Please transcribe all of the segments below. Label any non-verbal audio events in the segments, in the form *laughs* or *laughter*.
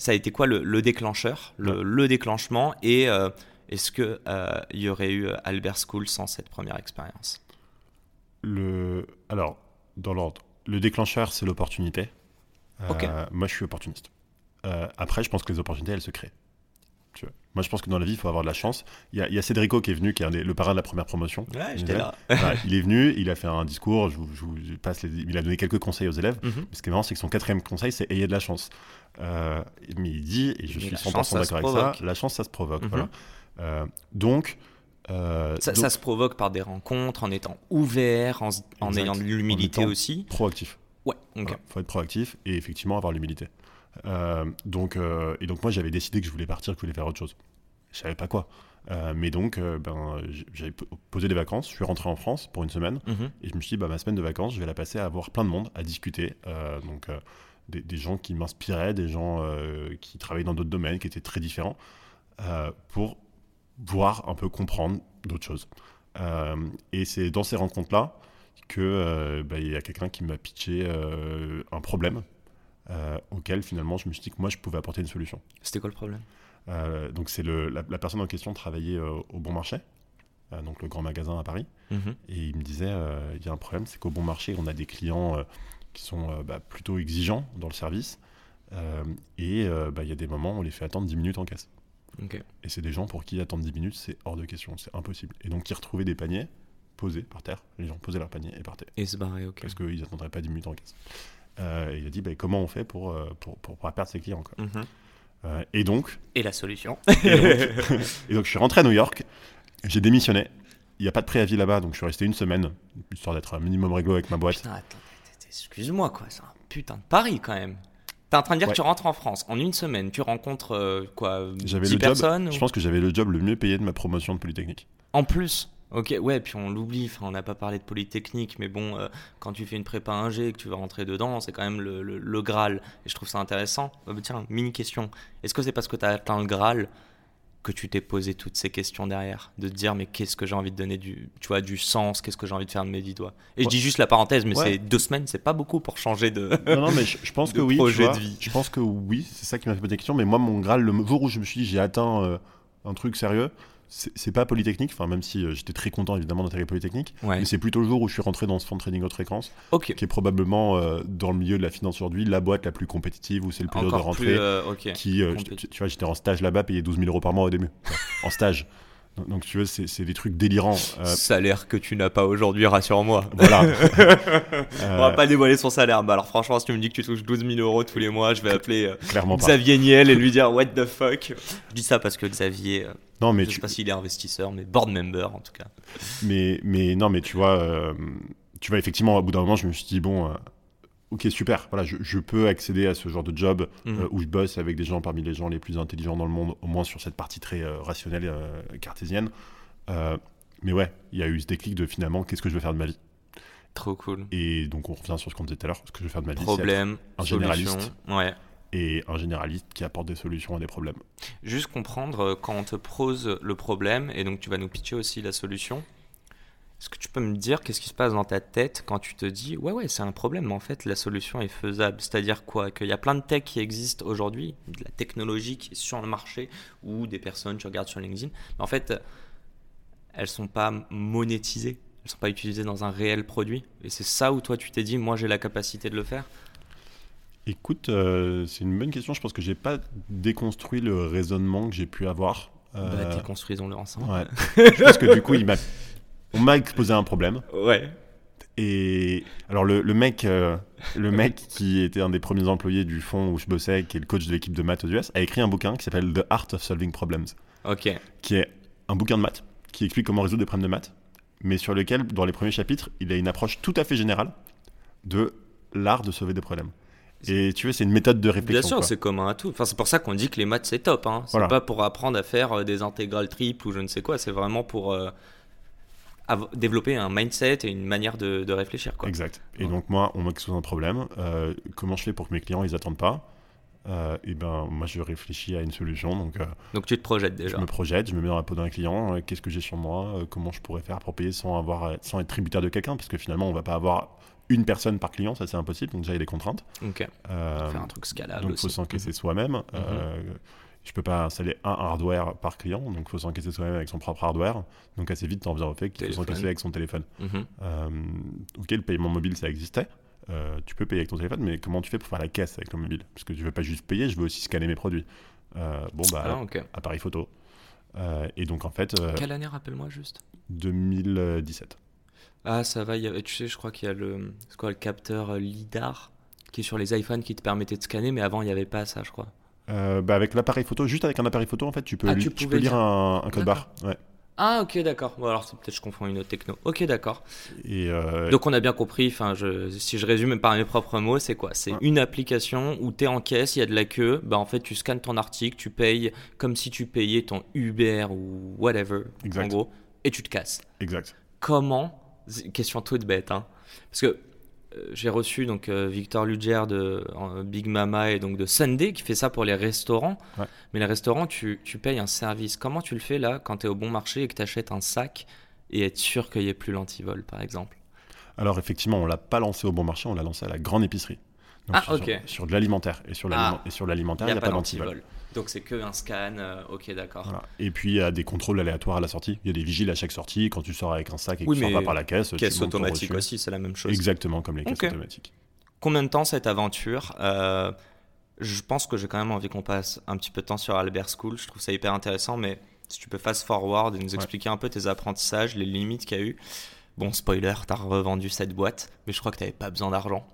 ça a été quoi le, déclencheur, le, déclenchement et euh, est-ce qu'il euh, y aurait eu Albert School sans cette première expérience? Le... Alors, dans l'ordre, le déclencheur, c'est l'opportunité. Euh, moi, je suis opportuniste. après, je pense que les opportunités, elles se créent. Tu vois. Moi, je pense que dans la vie, il faut avoir de la chance. Il y a, il Cédrico qui est venu, qui est le parrain de la première promotion. Ouais, j'étais là. *laughs* il est venu, il a fait un discours, je je passe il a donné quelques conseils aux élèves. Mhm. Ce qui est marrant, c'est que son quatrième conseil, c'est ayez de la chance. Euh, mais il dit, et je suis 100% d'accord avec ça, la chance, ça se provoque. Voilà. Mhm. Euh, donc, euh, ça, se provoque par des rencontres, en étant ouvert, en, ayant de l'humilité aussi. Proactif. Ouais, il faut être proactif et effectivement avoir l'humilité. Donc, et donc, moi, j'avais décidé que je voulais partir, que je voulais faire autre chose. Je savais pas quoi. mais donc, ben, j'avais posé des vacances. Je suis rentré en France pour une semaine mhm. et je me suis dit, bah, ma semaine de vacances, je vais la passer à voir plein de monde, à discuter. donc, des, gens qui m'inspiraient, des gens euh, qui travaillaient dans d'autres domaines, qui étaient très différents, euh, pour voir un peu comprendre d'autres choses. Euh, et c'est dans ces rencontres-là que bah, il y a quelqu'un qui m'a pitché un problème auquel finalement je me suis dit que moi je pouvais apporter une solution. C'était quoi le problème? Donc c'est la, la, personne en question travaillait au Bon Marché, donc le grand magasin à Paris, mhm. et il me disait il y a un problème, c'est qu'au Bon Marché on a des clients qui sont euh, bah, plutôt exigeants dans le service. Euh, et euh, bah, il y a des moments où on les fait attendre 10 minutes en caisse. Et c'est des gens pour qui attendre 10 minutes, c'est hors de question, c'est impossible. Et donc, ils retrouvaient des paniers posés par terre. Les gens posaient leurs paniers et partaient. Et se barraient, ok. Parce qu'ils n'attendraient pas 10 minutes en caisse. Et il a dit bah, comment on fait pour, pour, pour, pas perdre ses clients quoi. Mhm. Et donc. Et la solution. *laughs* et, donc, je suis rentré à New York, j'ai démissionné. Il n'y a pas de préavis là-bas, donc je suis resté une semaine, histoire d'être un minimum réglo avec ma boîte. Excuse-moi, quoi, c'est un putain de pari quand même. T'es en train de dire que tu rentres en France en une semaine, tu rencontres euh, quoi 10 personnes Je pense que j'avais le job le mieux payé de ma promotion de Polytechnique. En plus? Ok, ouais, puis on l'oublie, enfin, on n'a pas parlé de Polytechnique, mais bon, euh, quand tu fais une prépa ingé et que tu vas rentrer dedans, c'est quand même le, le, Graal. Et je trouve ça intéressant. Euh, tiens, mini question. Est-ce que c'est parce que tu as atteint le Graal que tu t'es posé toutes ces questions derrière, de te dire mais qu'est-ce que j'ai envie de donner du, tu vois, du sens, qu'est-ce que j'ai envie de faire de mes dix doigts? Et je dis juste la parenthèse, mais c'est deux semaines, c'est pas beaucoup pour changer de. Non, non mais je, pense *laughs* que oui. Projet de vie. Je pense que oui, c'est ça qui m'a fait poser des questions. Mais moi, mon graal, le jour où je me suis dit j'ai atteint euh, un truc sérieux, c'est pas Polytechnique, enfin même si euh, j'étais très content évidemment d'intégrer Polytechnique, mais c'est plutôt le jour où je suis rentré dans ce fonds de trading haute fréquence, qui est probablement euh, dans le milieu de la finance aujourd'hui la boîte la plus compétitive où c'est le plus dur de rentrer. Qui, tu, vois, j'étais en stage là-bas, payé 12 000 euros par mois au début, en stage. Donc, tu vois, c'est des trucs délirants. Euh. Salaire que tu n'as pas aujourd'hui, rassure-moi. Voilà. *laughs* On va pas dévoiler son salaire. Bah alors franchement, si tu me dis que tu touches 12 000 euros tous les mois, je vais appeler euh, Xavier Niel et lui dire What the fuck Je dis ça parce que Xavier, euh, non, mais je sais pas s'il est investisseur, mais board member en tout cas. Mais, mais non, mais tu vois, tu vois, effectivement, au bout d'un moment, je me suis dit, bon ok, super, voilà, je, peux accéder à ce genre de job mhm. euh, où je bosse avec des gens parmi les gens les plus intelligents dans le monde, au moins sur cette partie très euh, rationnelle, euh, cartésienne. mais ouais, il y a eu ce déclic de finalement, qu'est-ce que je veux faire de ma vie? Trop cool. Et donc on revient sur ce qu'on disait tout à l'heure, ce que je veux faire de ma vie, Problème, un généraliste. Ouais. Et un généraliste qui apporte des solutions à des problèmes. Juste comprendre quand on te pose le problème, et donc tu vas nous pitcher aussi la solution, est-ce que tu peux me dire qu'est-ce qui se passe dans ta tête quand tu te dis ouais ouais c'est un problème mais en fait la solution est faisable? C'est-à-dire quoi? Qu'il y a plein de tech qui existent aujourd'hui, de la technologie qui est sur le marché ou des personnes tu regardes sur LinkedIn, mais en fait elles sont pas monétisées, elles sont pas utilisées dans un réel produit. Et c'est ça où toi tu t'es dit moi j'ai la capacité de le faire? Écoute, euh, c'est une bonne question. Je pense que j'ai pas déconstruit le raisonnement que j'ai pu avoir. Bah, euh... déconstruisons-le ensemble. Ouais. *laughs* je pense que du coup, il m'a on m'a exposé un problème. Ouais. Et alors le, mec, euh, le *laughs* mec qui était un des premiers employés du fonds où je bossais, qui est le coach de l'équipe de maths aux US, a écrit un bouquin qui s'appelle The Art of Solving Problems. Ok. Qui est un bouquin de maths qui explique comment résoudre des problèmes de maths, mais sur lequel, dans les premiers chapitres, il a une approche tout à fait générale de l'art de sauver des problèmes. Et tu vois, c'est une méthode de réflexion. Bien sûr, c'est commun à tout. Enfin, c'est pour ça qu'on dit que les maths c'est top. Hein. C'est Voilà. pas pour apprendre à faire euh, des intégrales triples ou je ne sais quoi. C'est vraiment pour euh, développer un mindset et une manière de, de réfléchir. Quoi. Exact. Et Ouais. donc moi, on m'expose un problème. euh, comment je fais pour que mes clients ils attendent pas? Euh, Et ben moi je réfléchis à une solution. Donc euh, Donc tu te projettes je déjà. me projette, je me mets dans la peau d'un client. euh, Qu'est-ce que j'ai sur moi? Comment je pourrais faire pour payer sans avoir sans être tributaire de quelqu'un? Parce que finalement on va pas avoir une personne par client, ça c'est impossible. Donc déjà il y a des contraintes. Ok. Faire un truc scalable donc aussi. faut s'encaisser soi-même. Euh, je peux pas installer un hardware par client, donc faut s'encaisser soi-même avec son propre hardware. Donc assez vite, t'en viens au fait qu'il faut s'encaisser avec son téléphone. Mhm. Euh, ok, le paiement mobile, ça existait. Euh, tu peux payer avec ton téléphone, mais comment tu fais pour faire la caisse avec le mobile? Parce que je veux pas juste payer, je veux aussi scanner mes produits. Euh, bon, bah, Ah, appareil photo. Et donc, en fait, Quelle année, rappelle-moi juste? 2017. Ah, ça va. il y a- tu sais, je crois qu'il y a le, quoi, le capteur LIDAR qui est sur les iPhones qui te permettait de scanner, mais avant, il n'y avait pas ça, je crois. Euh, bah, avec l'appareil photo, juste avec un appareil photo, en fait, tu peux, Ah, tu peux lire un, un code barre. Ouais. Ah, ok, d'accord. Bon, alors peut-être je confonds une autre techno. Ok, d'accord. Euh, Donc on a bien compris, enfin, si je résume par mes propres mots, c'est quoi? C'est Ouais. une application où tu es en caisse, il y a de la queue, bah en fait tu scannes ton article, tu payes comme si tu payais ton Uber ou whatever, Exact. en gros, et tu te casses. exact. Comment? Question toute bête, hein. Parce que j'ai reçu donc euh, Victor Luger de euh, Big Mama et donc de Sunday qui fait ça pour les restaurants. Ouais. Mais les restaurants, tu, tu payes un service. Comment tu le fais là quand tu es au bon marché et que tu achètes un sac et être sûr qu'il n'y ait plus l'antivol par exemple? Alors, effectivement, on l'a pas lancé au bon marché, on l'a lancé à la grande épicerie. Donc, Ah, sur, de l'alimentaire. Et sur Ah. l'alimentaire, il n'y a, pas d'antivol. d'antivol. Donc c'est que un scan. euh, ok, d'accord. Voilà. Et puis il y a des contrôles aléatoires à la sortie. Il y a des vigiles à chaque sortie. Quand tu sors avec un sac et que Oui, tu sors pas par la caisse, Caisse automatique aussi, c'est la même chose. Exactement comme les caisses automatiques. Combien de temps cette aventure Euh, Je pense que j'ai quand même envie qu'on passe un petit peu de temps sur Albert School. Je trouve ça hyper intéressant, mais si tu peux fast forward et nous expliquer un peu tes apprentissages, les limites qu'il y a eu. Bon, spoiler, t'as revendu cette boîte, mais je crois que t'avais pas besoin d'argent.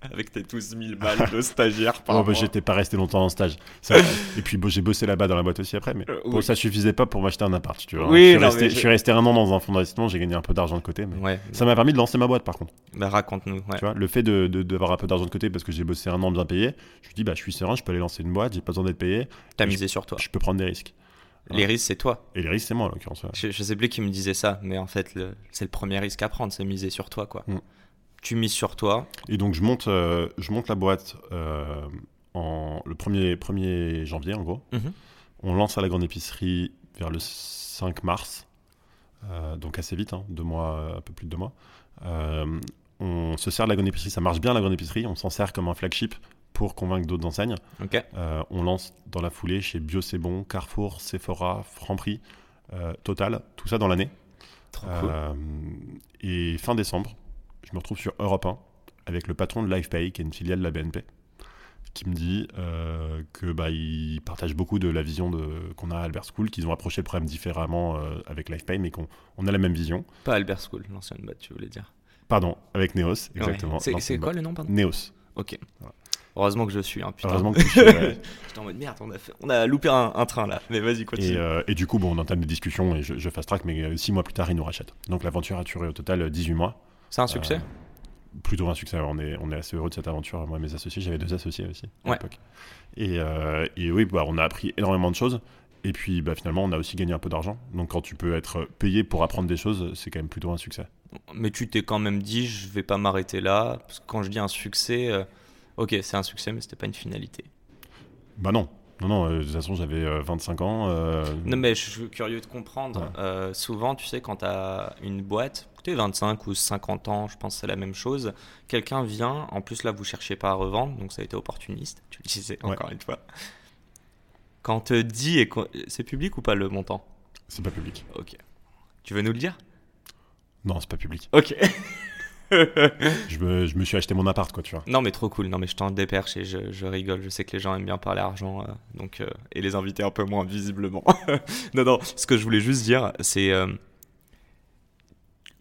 Avec tes 12 000 balles de stagiaire par Oh, bah. J'étais pas resté longtemps en stage. *laughs* Et puis bon, j'ai bossé là-bas dans la boîte aussi après, mais Euh, bon, oui. ça suffisait pas pour m'acheter un appart. Tu vois. Oui, je, suis non, resté, mais je je- suis resté un an dans un fonds d'investissement, j'ai gagné un peu d'argent de côté. Mais... Ouais, Ça m'a permis de lancer ma boîte par contre. bah raconte-nous. Ouais. Tu vois, le fait de- de- d'avoir un peu d'argent de côté parce que j'ai bossé un an bien payé, je me dis bah je suis serein, je peux aller lancer une boîte, j'ai pas besoin d'être payé, T'as je- misé sur toi. je peux prendre des risques. Les risques, c'est toi. Et les risques c'est moi en l'occurrence. ouais. Je, je sais plus qui me disait ça, mais en fait, c'est le premier risque à prendre, c'est miser sur toi, quoi. Mm. Tu mises sur toi. Et donc je monte, euh, je monte la boîte euh, en le 1er, 1er janvier en gros. Mhm. On lance à la grande épicerie vers le 5 mars, euh, donc assez vite, hein, deux mois, un peu plus de deux mois. On se sert de la grande épicerie, ça marche bien la grande épicerie, on s'en sert comme un flagship pour convaincre d'autres enseignes. On lance dans la foulée chez Bio C'est Bon, Carrefour, Sephora, Franprix, Total, tout ça dans l'année. Cool. Et fin décembre, je me retrouve sur Europe 1 avec le patron de LifePay, qui est une filiale de la BNP, qui me dit euh, que bah, il partage beaucoup de la vision qu'on a à Albert School, qu'ils ont approché le problème différemment euh, avec LifePay, mais qu'on on a la même vision. Pas Albert School, l'ancienne boîte, tu voulais dire. Pardon, avec Neos, exactement. Ouais. C'est- quoi le nom, pardon? Neos. Ok. Voilà. Heureusement que je suis, hein, putain. Heureusement que tu *laughs* suis, ouais. J'étais en mode merde, on a, fait- on a loupé un, un train là. Mais vas-y, continue. Et, euh, et du coup, bon, on entame des discussions et je, je fast track, mais euh, six mois plus tard, ils nous rachètent. Donc l'aventure a duré au total euh, 18 mois. C'est un succès Euh, plutôt un succès. On est, on est assez heureux de cette aventure. Moi, mes associés, j'avais deux associés aussi à Ouais. l'époque. Et, euh, et oui, bah, on a appris énormément de choses. Et puis bah, finalement, on a aussi gagné un peu d'argent. Donc quand tu peux être payé pour apprendre des choses, c'est quand même plutôt un succès. Mais tu t'es quand même dit, je vais pas m'arrêter là. Parce que quand je dis un succès, euh, ok, c'est un succès, mais c'était pas une finalité. Bah non. Non, non, euh, de toute façon, j'avais euh, 25 ans. euh, Non, mais je suis curieux de comprendre. Ouais. Souvent, tu sais, quand tu as une boîte, tu 25 ou 50 ans, je pense que c'est la même chose. Quelqu'un vient, en plus là, vous cherchez pas à revendre, donc ça a été opportuniste. Tu le disais Ouais. encore une fois. Quand te dit, et c'est public ou pas le montant? C'est pas public. Ok. Tu veux nous le dire? Non, c'est pas public. Ok. *laughs* Je me, je me suis acheté mon appart, quoi, tu vois. Non, mais trop cool. Non, mais je t'en déperche et je, je rigole. Je sais que les gens aiment bien parler argent, euh, donc euh, et les invités un peu moins visiblement. *laughs* non, non. Ce que je voulais juste dire, c'est euh,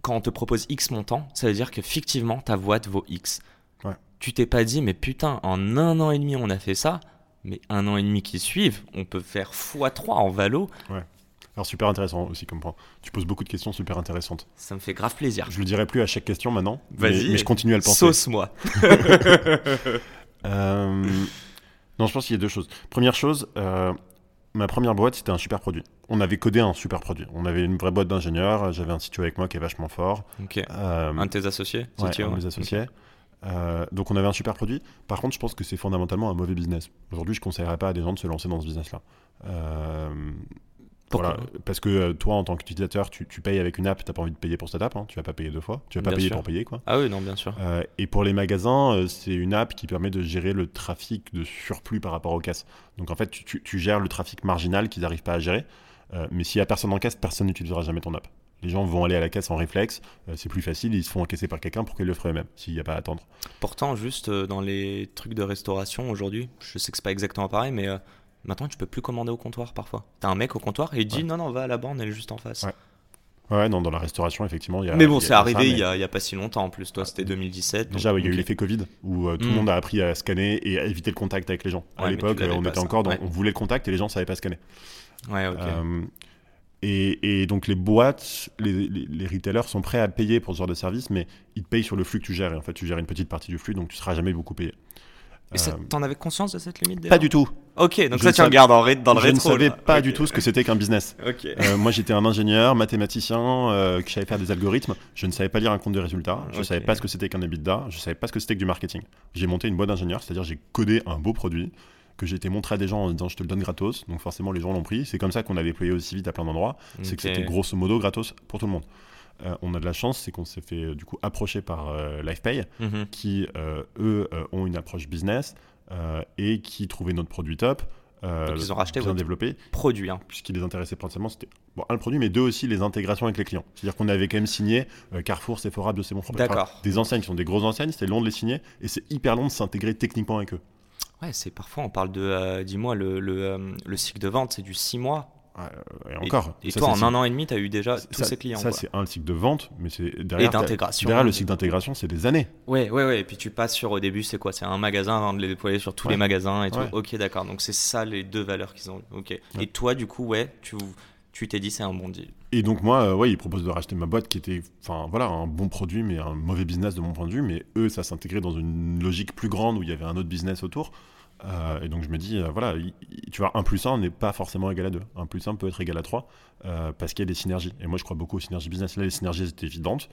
quand on te propose X montant, ça veut dire que fictivement ta boîte vaut X. Ouais. Tu t'es pas dit, mais putain, en un an et demi on a fait ça, mais un an et demi qui suivent, on peut faire x3 en valo. Alors super intéressant aussi comme point. Tu poses beaucoup de questions super intéressantes. Ça me fait grave plaisir. Je le dirai plus à chaque question maintenant, mais, mais je continue à le penser. Sauce-moi. *laughs* Euh, Non, je pense qu'il y a deux choses. Première chose, euh, ma première boîte, c'était un super produit. On avait codé un super produit. On avait une vraie boîte d'ingénieurs. J'avais un CTO avec moi qui est vachement fort. Euh, Un de tes associés ouais, CTO, un de mes associés. Euh, donc on avait un super produit. Par contre, je pense que c'est fondamentalement un mauvais business. Aujourd'hui, je ne conseillerais pas à des gens de se lancer dans ce business-là. Euh, Pourquoi voilà, parce que euh, toi, en tant qu'utilisateur, tu, tu payes avec une app, tu n'as pas envie de payer pour cette app. Hein, tu vas pas payer deux fois. Tu vas pas Bien payer sûr. pour payer, quoi. Ah oui, non, bien sûr. Euh, et pour les magasins, euh, c'est une app qui permet de gérer le trafic de surplus par rapport aux caisses. Donc en fait, tu, tu- tu gères le trafic marginal qu'ils n'arrivent pas à gérer. Euh, mais s'il n'y a personne en caisse, personne n'utilisera jamais ton app. Les gens vont aller à la caisse en réflexe, c'est plus facile, ils se font encaisser par quelqu'un pour qu'ils le feraient eux-mêmes, s'il n'y a pas à attendre. Pourtant, juste dans les trucs de restauration aujourd'hui, je sais que c'est pas exactement pareil, mais maintenant tu peux plus commander au comptoir parfois. T'as un mec au comptoir et il dit Ouais. non, non, va à la borne, elle est juste en face. Ouais. Ouais, non, dans la restauration, effectivement, il y a. mais bon, c'est arrivé ça, il y, a, il y a pas si longtemps en plus. Toi, c'était 2017. Déjà, donc, ouais, il y a eu ok. l'effet Covid, où euh, tout le monde a appris à scanner et à éviter le contact avec les gens. Ouais, à l'époque, euh, on était ça. encore dans. Ouais. On voulait le contact et les gens ne savaient pas scanner. Ouais, ok. Euh, et, et donc les boîtes, les, les- les retailers sont prêts à payer pour ce genre de service, mais ils te payent sur le flux que tu gères. Et en fait, tu gères une petite partie du flux, donc tu seras jamais beaucoup payé. Euh, t'en avais conscience de cette limite pas du tout. Ok, donc Je ça, tu regardes en ré- dans le je rétro. ne savais là. pas du tout ce que c'était qu'un business. *laughs* Ok. Euh, moi, j'étais un ingénieur, mathématicien, euh, qui savait faire des algorithmes. Je ne savais pas lire un compte de résultats. Je ne savais pas ce que c'était qu'un EBITDA. Je ne savais pas ce que c'était que du marketing. J'ai monté une boîte d'ingénieur, c'est-à-dire j'ai codé un beau produit que j'ai été montré à des gens en disant je te le donne gratos. Donc forcément, les gens l'ont pris. C'est comme ça qu'on a déployé aussi vite à plein d'endroits. C'est que c'était grosso modo gratos pour tout le monde. Euh, on a de la chance, c'est qu'on s'est fait euh, du coup approcher par euh, LifePay, Mhm. qui eux ont une approche business et qui trouvaient notre produit top. Donc, ils ont racheté bien développé produit. Hein. puisqu'il les intéressait principalement, c'était bon, un le produit, mais deux aussi les intégrations avec les clients. C'est-à-dire qu'on avait quand même signé euh, Carrefour, Sephora, de C'est Bon. D'accord. Des enseignes qui sont des grosses enseignes, c'était long de les signer, et c'est hyper long de s'intégrer techniquement avec eux. Ouais, c'est parfois, on parle de, euh, dis-moi, le, le, euh, le cycle de vente, c'est du 6 mois. Et encore. Et ça, toi, en un an et demi, tu as eu déjà tous ça, ces clients. Ça, c'est un le cycle de vente, mais c'est derrière. t'as- d'intégration. Derrière le cycle d'intégration, c'est des années. Ouais, ouais, ouais. Et puis tu passes sur au début, c'est quoi? C'est un magasin avant de les déployer sur tous Ouais. les magasins et tout. Ouais. Ok, d'accord. Donc c'est ça les deux valeurs qu'ils ont. Ok. Et toi, du coup, ouais, tu tu t'es dit c'est un bon deal. Et donc moi, euh, ouais, ils proposent de racheter ma boîte qui était, enfin voilà, un bon produit, mais un mauvais business de mon point de vue. Mais eux, ça s'intégrait dans une logique plus grande où il y avait un autre business autour. Euh, et donc je me dis, euh, voilà, il- il- tu vois, 1 plus 1 n'est pas forcément égal à 2. 1 plus 1 peut être égal à 3 euh, parce qu'il y a des synergies. Et moi, je crois beaucoup aux synergies business. Là, les synergies étaient évidentes.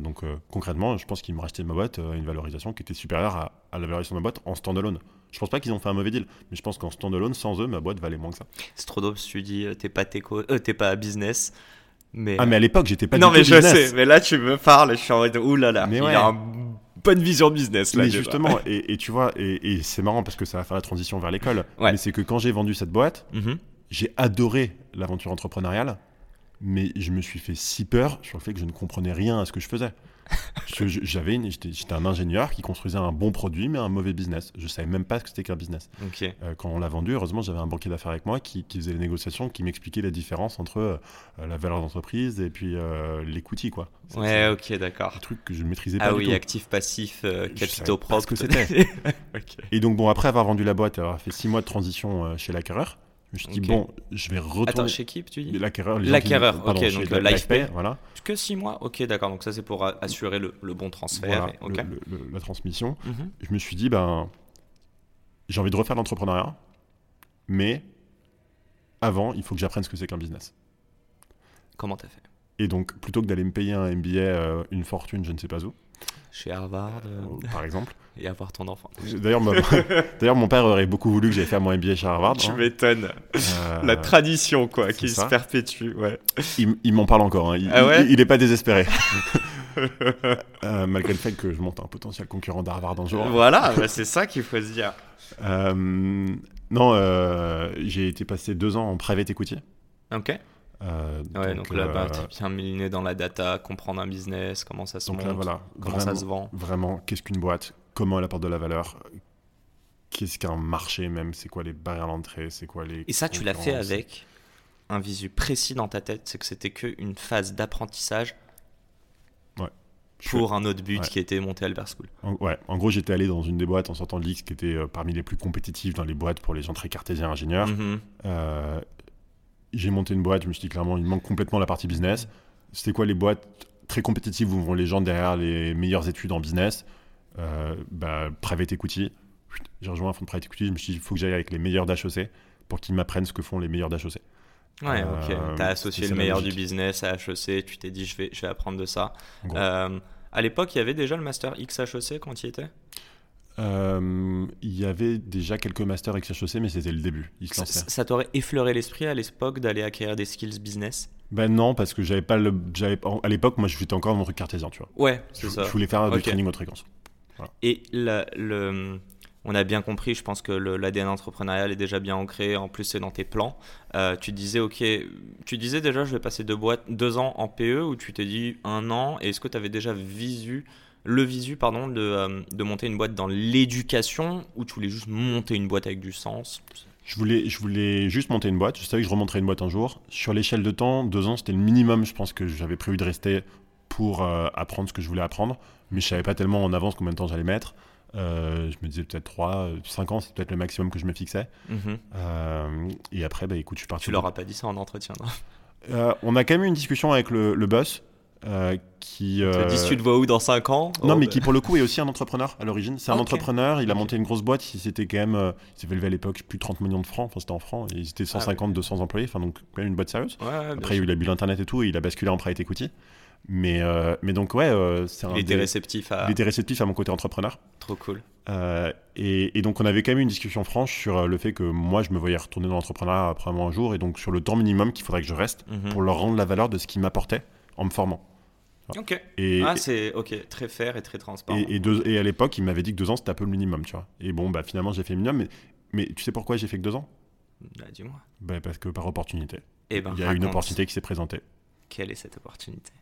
Donc concrètement, je pense qu'ils m'ont racheté ma boîte à une valorisation qui était supérieure à, à la valorisation de ma boîte en standalone. Je pense pas qu'ils ont fait un mauvais deal, mais je pense qu'en standalone, sans eux, ma boîte valait moins que ça. C'est trop drôle si tu dis t'es pas t'es pas business. Mais Ah, mais à l'époque, j'étais pas non, du mais je business. sais. Mais là, tu me parles. Je suis en mode oulala. Mais il ouais. a une bonne vision business là. Mais déjà. justement, *laughs* et, et tu vois, et, et c'est marrant parce que ça va faire la transition vers l'école. Ouais. Mais c'est que quand j'ai vendu cette boîte, Mhm. j'ai adoré l'aventure entrepreneuriale, mais je me suis fait si peur sur le fait que je ne comprenais rien à ce que je faisais. J'avais, j'étais un ingénieur qui construisait un bon produit, mais un mauvais business. Je savais même pas ce que c'était qu'un business. Euh, quand on l'a vendu, heureusement, j'avais un banquier d'affaires avec moi qui, qui faisait les négociations, qui m'expliquait la différence entre euh, la valeur d'entreprise et puis euh, l'equity, quoi. Ouais, ok, d'accord. un truc que je ne maîtrisais pas Ah du oui, tout. actif, passif, euh, capitaux propres. que c'était. *laughs* ok. Et donc, bon, après avoir vendu la boîte avoir fait six mois de transition chez l'acquéreur, je me suis dit, bon, je vais retourner. Attends, chez qui tu dis? L'acquéreur, L'acquéreur, ok, donc, la- euh, voilà. Que 6 mois? Ok, d'accord. Donc ça, c'est pour assurer le, le bon transfert. Voilà, et- ok. le- le- le- la transmission. Mhm. Je me suis dit, ben, j'ai envie de refaire l'entrepreneuriat, mais avant, il faut que j'apprenne ce que c'est qu'un business. Comment t'as fait? Et donc, plutôt que d'aller me payer un MBA, euh, une fortune, je ne sais pas où, Chez Harvard euh, euh, par exemple. *laughs* et avoir ton enfant. *laughs* D'ailleurs, mon père aurait beaucoup voulu que j'aille faire mon MBA chez Harvard. Tu hein. m'étonnes. Euh, La tradition, quoi, qui ça. se perpétue. Ouais. il, il m'en parle encore. hein. Il, Ah ouais il- il est pas désespéré. *laughs* Euh, malgré le fait que je monte un potentiel concurrent d'Harvard un jour. voilà, bah, c'est ça qu'il faut se dire. Non, j'ai été passé deux ans en private equity. Ok. Euh, Ouais, donc, là, bah, euh, bien miliné dans la data, comprendre un business, comment ça se donc monte, là, voilà. comment ça se vend. Vraiment, qu'est-ce qu'une boîte Comment elle apporte de la valeur Qu'est-ce qu'un marché même C'est quoi les barrières d'entrée C'est quoi les Et ça, tu l'as fait avec un visu précis dans ta tête, c'est que c'était qu'une phase d'apprentissage pour un autre but Ouais. qui était monter Albert School. En, ouais, en gros, j'étais allé dans une des boîtes en sortant de l'X qui était euh, parmi les plus compétitives dans les boîtes pour les gens très cartésiens ingénieurs. Mhm. Euh, j'ai monté une boîte, je me suis dit clairement, il manque complètement la partie business. C'était quoi les boîtes très compétitives où vont les gens derrière les meilleures études en business? Euh, bah, Private equity. J'ai rejoint un fonds de private equity, je me suis dit, il faut que j'aille avec les meilleurs d'HEC pour qu'ils m'apprennent ce que font les meilleurs d'HEC. Ouais, ok. Euh, T'as associé c'est le meilleur du business à HEC, tu t'es dit, je vais, je vais apprendre de ça. Euh, à l'époque, il y avait déjà le master XHEC quand il y était? Euh, il y avait déjà quelques masters XHEC, mais c'était le début. Ils se Ça, t'aurait effleuré l'esprit à l'époque d'aller acquérir des skills business? Ben non, parce que j'avais pas le. j'avais- À l'époque, moi, j'étais encore dans mon truc cartésien, tu vois. Ouais, Je, c'est ça. je voulais faire Ok. du training haute fréquence. Et la- le, on a bien compris, je pense que l'ADN entrepreneurial est déjà bien ancré, en plus c'est dans tes plans. Euh, tu disais, ok, tu disais déjà je vais passer deux, boîtes, deux ans en PE ou tu t'es dit un an, et est-ce que tu avais déjà visu, le visu pardon, de, euh, de monter une boîte dans l'éducation ou tu voulais juste monter une boîte avec du sens? Je voulais, je voulais juste monter une boîte. Je savais que je remonterais une boîte un jour. Sur l'échelle de temps, deux ans, c'était le minimum, je pense, que j'avais prévu de rester pour euh, apprendre ce que je voulais apprendre. Mais je savais pas tellement en avance combien de temps j'allais mettre. Euh, je me disais peut-être 3, 5 ans, c'est peut-être le maximum que je me fixais. Mhm. Euh, et après, bah, écoute, je suis parti. Tu leur as pas dit ça en entretien, non? On a quand même eu une discussion avec le, le boss euh, qui. Te euh, dis, tu te vois où dans 5 ans Non, Oh, mais bah. qui pour le coup est aussi un entrepreneur à l'origine. C'est un entrepreneur, il a monté une grosse boîte, il s'était quand même. euh, il s'est lever à l'époque plus de 30 millions de francs, enfin c'était en francs, et ils étaient 150, 200 employés, enfin donc quand même une boîte sérieuse. Ouais, ouais, Après, il a eu l'internet et tout, et il a basculé en private equity. Mais, euh, mais donc, ouais, euh, c'est un. il était des- réceptif à. il était réceptif à mon côté entrepreneur. Trop cool. Euh, et, et donc, on avait quand même eu une discussion franche sur le fait que moi, je me voyais retourner dans l'entrepreneuriat après un jour, et donc sur le temps minimum qu'il faudrait que je reste Mhm. pour leur rendre la valeur de ce qu'ils m'apportaient en me formant. Ok. Et, ah, c'est ok, très fair et très transparent. et, et deux- et à l'époque, il m'avait dit que deux ans, c'était un peu le minimum, tu vois. Et bon, bah finalement, j'ai fait le minimum, mais, mais tu sais pourquoi j'ai fait que deux ans? Bah, dis-moi. bah, Parce que par opportunité. Eh ben, Il y a une opportunité qui s'est présentée. Quelle est cette opportunité?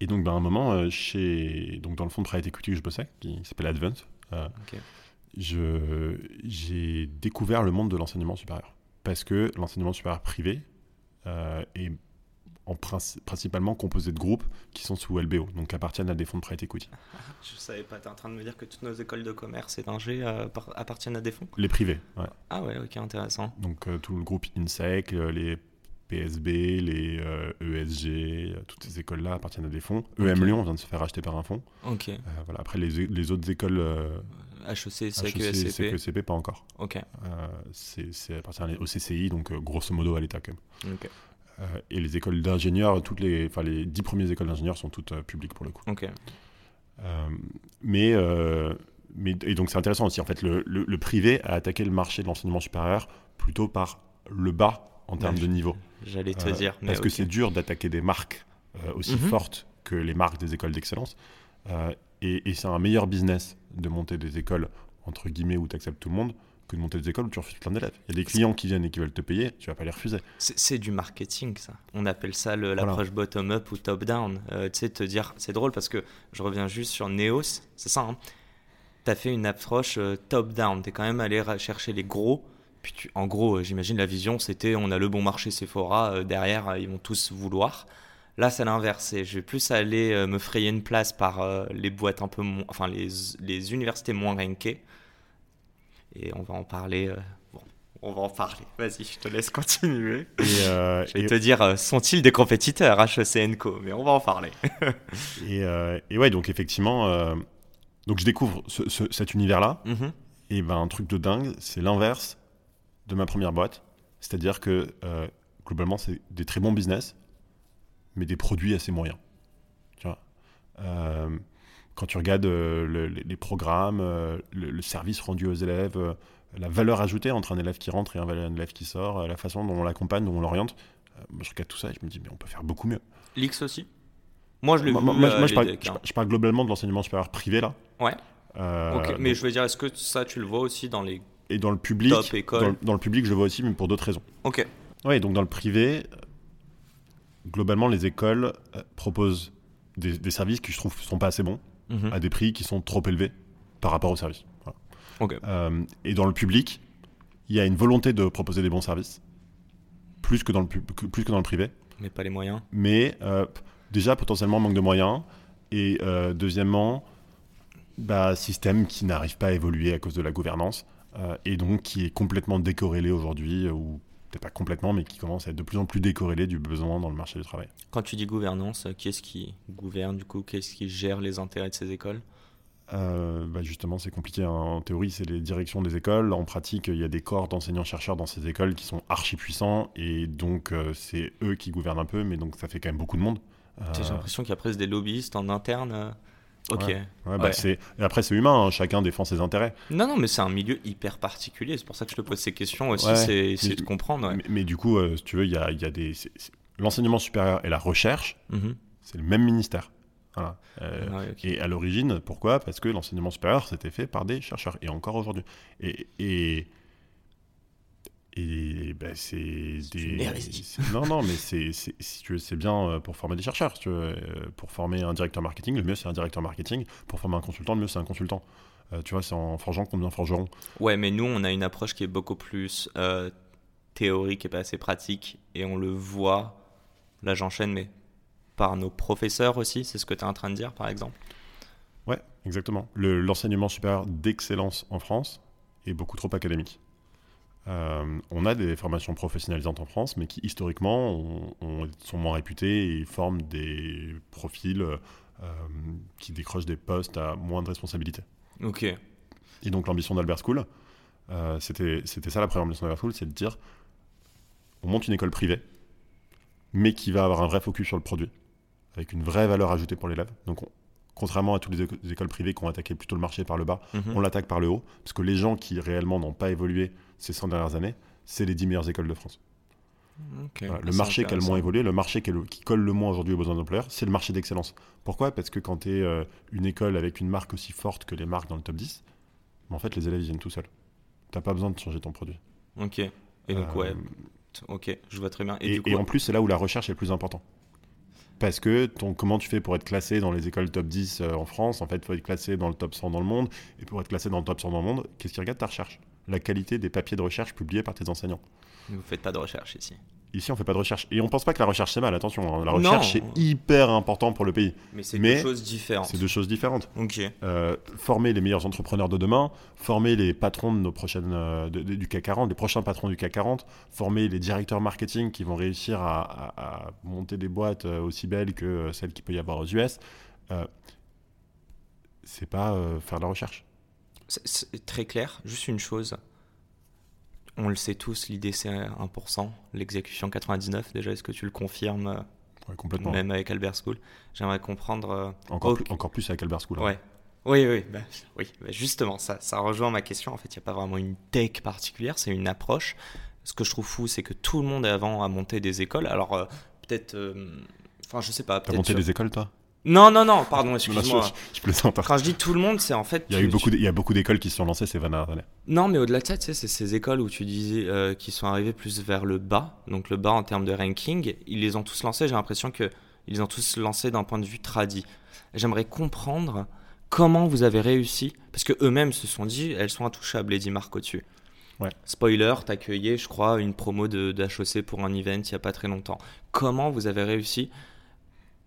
Et donc, bah, à un moment, euh, chez, donc, dans le fonds de private equity où je bossais, qui s'appelle Advance, euh, je- j'ai découvert le monde de l'enseignement supérieur. Parce que l'enseignement supérieur privé euh, est en princi- principalement composé de groupes qui sont sous LBO, donc appartiennent à des fonds de private equity. *laughs* Je savais pas, t'es en train de me dire que toutes nos écoles de commerce et d'ingé euh, par- appartiennent à des fonds? Les privés, ouais. Ah ouais, ok, intéressant. Donc euh, tout le groupe INSEC, euh, les PSB, les euh, ESG, euh, toutes ces écoles-là appartiennent à des fonds. EM Ok. Lyon vient de se faire racheter par un fonds. Ok. Voilà. Après, les, les autres écoles HEC, HEC, CQ, SCP. CQSCP, pas encore. Ok. C'est appartient au CCI, donc grosso modo à l'État quand même. Ok. Euh, et les écoles d'ingénieurs, toutes les, enfin les dix premières écoles d'ingénieurs sont toutes euh, publiques pour le coup. Ok. Euh, mais, mais et donc c'est intéressant aussi. En fait, le, le- le privé a attaqué le marché de l'enseignement supérieur plutôt par le bas en termes Ouais, de niveau. J'allais te Euh, dire. Mais parce que c'est dur d'attaquer des marques euh, aussi Mhm. fortes que les marques des écoles d'excellence. Euh, et et c'est un meilleur business de monter des écoles, entre guillemets, où tu acceptes tout le monde, que de monter des écoles où tu refuses plein d'élèves. Il y a des clients qui viennent et qui veulent te payer, tu vas pas les refuser. C'est du marketing, ça. On appelle ça l'approche bottom-up ou top-down. Euh, tu sais, te dire, c'est drôle parce que je reviens juste sur Neos, c'est ça. Hein T'as fait une approche euh, top-down. T'es quand même allé chercher les gros. Puis tu- en gros, euh, j'imagine la vision, c'était on a le bon marché Sephora, euh, derrière, ils vont tous vouloir. Là, c'est l'inverse. Je vais plus aller me frayer une place par les boîtes un peu moins. Enfin, les, les universités moins rankées. Et on va en parler. euh, bon, on va en parler. Vas-y, je te laisse continuer. Et, euh, *laughs* Je vais et- te dire, euh, sont-ils des compétiteurs HEC Co? Mais on va en parler. *laughs* et, euh, et ouais, donc effectivement, euh, donc je découvre ce- ce- cet univers-là. Mhm. Et ben un truc de dingue, c'est l'inverse de ma première boîte. C'est-à-dire que globalement, c'est des très bons business, mais des produits assez moyens. Tu vois? Quand tu regardes euh, le- les, programmes, euh, le, le service rendu aux élèves, euh, la valeur ajoutée entre un élève qui rentre et un élève qui sort, la façon dont on l'accompagne, dont on l'oriente, moi je regarde tout ça et je me dis, mais on peut faire beaucoup mieux. L'X aussi? Moi, je l'ai Moi, vu. moi, moi, je, parle, decks, je, je parle globalement de l'enseignement supérieur privé là. Ouais. Euh, mais donc- je veux dire, est-ce que ça, tu le vois aussi dans les. et dans le public, Top école. dans, le- dans le public, je le vois aussi, mais pour d'autres raisons. Ok. Oui, donc dans le privé, globalement, les écoles proposent des, des services qui, je trouve, sont pas assez bons, Mhm. à des prix qui sont trop élevés par rapport aux services. Voilà. Ok. Euh, et dans le public, il y a une volonté de proposer des bons services, plus que dans le, plus que dans le privé, Mais pas les moyens. mais euh, déjà potentiellement manque de moyens, et euh, deuxièmement, bah, système qui n'arrive pas à évoluer à cause de la gouvernance, et donc qui est complètement décorrélé aujourd'hui, peut-être pas complètement, mais qui commence à être de plus en plus décorrélé du besoin dans le marché du travail. Quand tu dis gouvernance, qui est-ce qui gouverne du coup? Qu'est-ce qui gère les intérêts de ces écoles? Euh, bah justement, c'est compliqué. Hein. En théorie, c'est les directions des écoles. En pratique, il y a des corps d'enseignants-chercheurs dans ces écoles qui sont archi puissants et donc euh, c'est eux qui gouvernent un peu, mais donc ça fait quand même beaucoup de monde. J'ai euh, l'impression qu'il y a presque des lobbyistes en interne. Ok. Ouais. Bah, après, c'est humain, hein. chacun défend ses intérêts. Non, non, mais c'est un milieu hyper particulier. C'est pour ça que je te pose ces questions aussi, c'est essayer de comprendre. Mais, du coup, si tu veux, il y a, y a, des. L'enseignement supérieur et la recherche, mm-hmm. c'est le même ministère. Voilà. Euh, et à l'origine, pourquoi? Parce que l'enseignement supérieur s'était fait par des chercheurs, et encore aujourd'hui. Et, et, et ben c'est des. Non, non, mais c'est, si tu c'est bien euh, pour former des chercheurs. tu veux, euh, pour former un directeur marketing, le mieux c'est un directeur marketing. Pour former un consultant, le mieux c'est un consultant. tu vois, c'est en forgeant qu'on devient forgeron. Ouais, mais nous, on a une approche qui est beaucoup plus théorique et pas assez pratique. Et on le voit. Là, j'enchaîne, mais par nos professeurs aussi, c'est ce que tu es en train de dire par exemple Ouais, exactement. L'enseignement supérieur d'excellence en France est beaucoup trop académique. Euh, on a des formations professionnalisantes en France, mais qui historiquement sont moins réputées et forment des profils euh, qui décrochent des postes à moins de responsabilité. Ok. Et donc l'ambition d'Albert School, euh, c'était ça la première ambition d'Albert School, c'est de dire on monte une école privée, mais qui va avoir un vrai focus sur le produit avec une vraie valeur ajoutée pour l'élève. Donc, contrairement à toutes les, écoles privées qui ont attaqué plutôt le marché par le bas, mhm. on l'attaque par le haut, parce que les gens qui réellement n'ont pas évolué ces 100 dernières années, c'est les 10 meilleures écoles de France. le marché qui a le moins évolué, le marché qui, colle le moins aujourd'hui aux besoins d'employeurs, c'est le marché d'excellence. Pourquoi? Parce que quand tu es euh, une école avec une marque aussi forte que les marques dans le top 10, en fait, les élèves viennent tout seuls. Tu n'as pas besoin de changer ton produit. Ok. Et donc, ouais. Euh, ok, je vois très bien. Et, et en plus, c'est là où la recherche est le plus important. Parce que ton, comment tu fais pour être classé dans les écoles top 10 euh, en France? En fait, il faut être classé dans le top 100 dans le monde. Et pour être classé dans le top 100 dans le monde, qu'est-ce qui regarde? Ta recherche La qualité des papiers de recherche publiés par tes enseignants. Vous ne faites pas de recherche ici. Ici, on fait pas de recherche. Et on pense pas que la recherche, c'est mal, attention. Hein. La recherche, c'est hyper important pour le pays. Mais c'est deux choses différentes. C'est deux choses différentes. Ok. Euh, former les meilleurs entrepreneurs de demain, former les patrons de nos prochaines, euh, du CAC 40, les prochains patrons du CAC 40, former les directeurs marketing qui vont réussir à, monter des boîtes euh, aussi belles que celles qu'il peut y avoir aux US. c'est pas faire de la recherche. C'est très clair. Juste une chose on le sait tous, l'idée c'est 1%, l'exécution 99%. Déjà, est-ce que tu le confirmes euh, complètement. Même avec Albert School? J'aimerais comprendre. Euh, encore, plus, encore plus avec Albert School. Hein. Ouais. Oui, oui, bah, oui. Bah, justement, ça, ça rejoint ma question. En fait, il n'y a pas vraiment une tech particulière, c'est une approche. Ce que je trouve fou, c'est que tout le monde avant a monté des écoles. Alors, euh, peut-être. Enfin, je sais pas. T'as monté des écoles, toi? Non, non, non, pardon, excuse-moi. Je, Quand je dis tout le monde, c'est en fait. Il y a eu beaucoup, il y a beaucoup d'écoles qui se sont lancées ces 20 années. Non, mais au-delà de ça, tu sais, c'est ces écoles où tu disais euh, qui sont arrivées plus vers le bas, donc le bas en termes de ranking. Ils les ont tous lancés. J'ai l'impression que ils les ont tous lancés d'un point de vue tradit. J'aimerais comprendre comment vous avez réussi, parce que eux-mêmes se sont dit, elles sont intouchables, Eddie Marc au-dessus. Ouais. Spoiler, t'accueillais, je crois, une promo de d'HEC pour un event il y a pas très longtemps. Comment vous avez réussi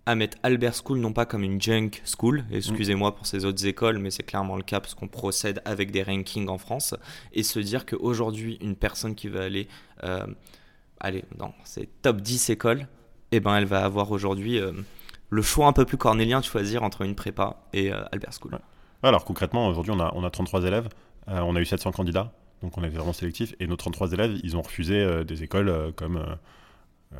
à mettre Albert School non pas comme une junk school, excusez-moi pour ces autres écoles, mais c'est clairement le cas parce qu'on procède avec des rankings en France, et se dire qu'aujourd'hui, une personne qui va aller, euh, aller dans ces top 10 écoles, eh ben, elle va avoir aujourd'hui euh, le choix un peu plus cornélien de choisir entre une prépa et euh, Albert School. Alors concrètement, aujourd'hui, on a, on a 33 élèves, on a eu 700 candidats, donc on est vraiment sélectif, et nos 33 élèves, ils ont refusé des écoles comme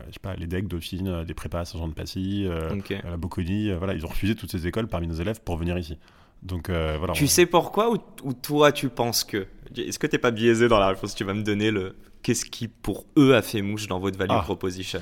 je sais pas, les decks, Dauphine, euh, des prépas Saint-Jean de Passy, euh, la Bocconi, voilà, ils ont refusé toutes ces écoles parmi nos élèves pour venir ici. Donc voilà. Tu sais pourquoi ou, toi tu penses que Est-ce que t'es pas biaisé dans la réponse Tu vas me donner le qu'est-ce qui pour eux a fait mouche dans votre value ah. proposition?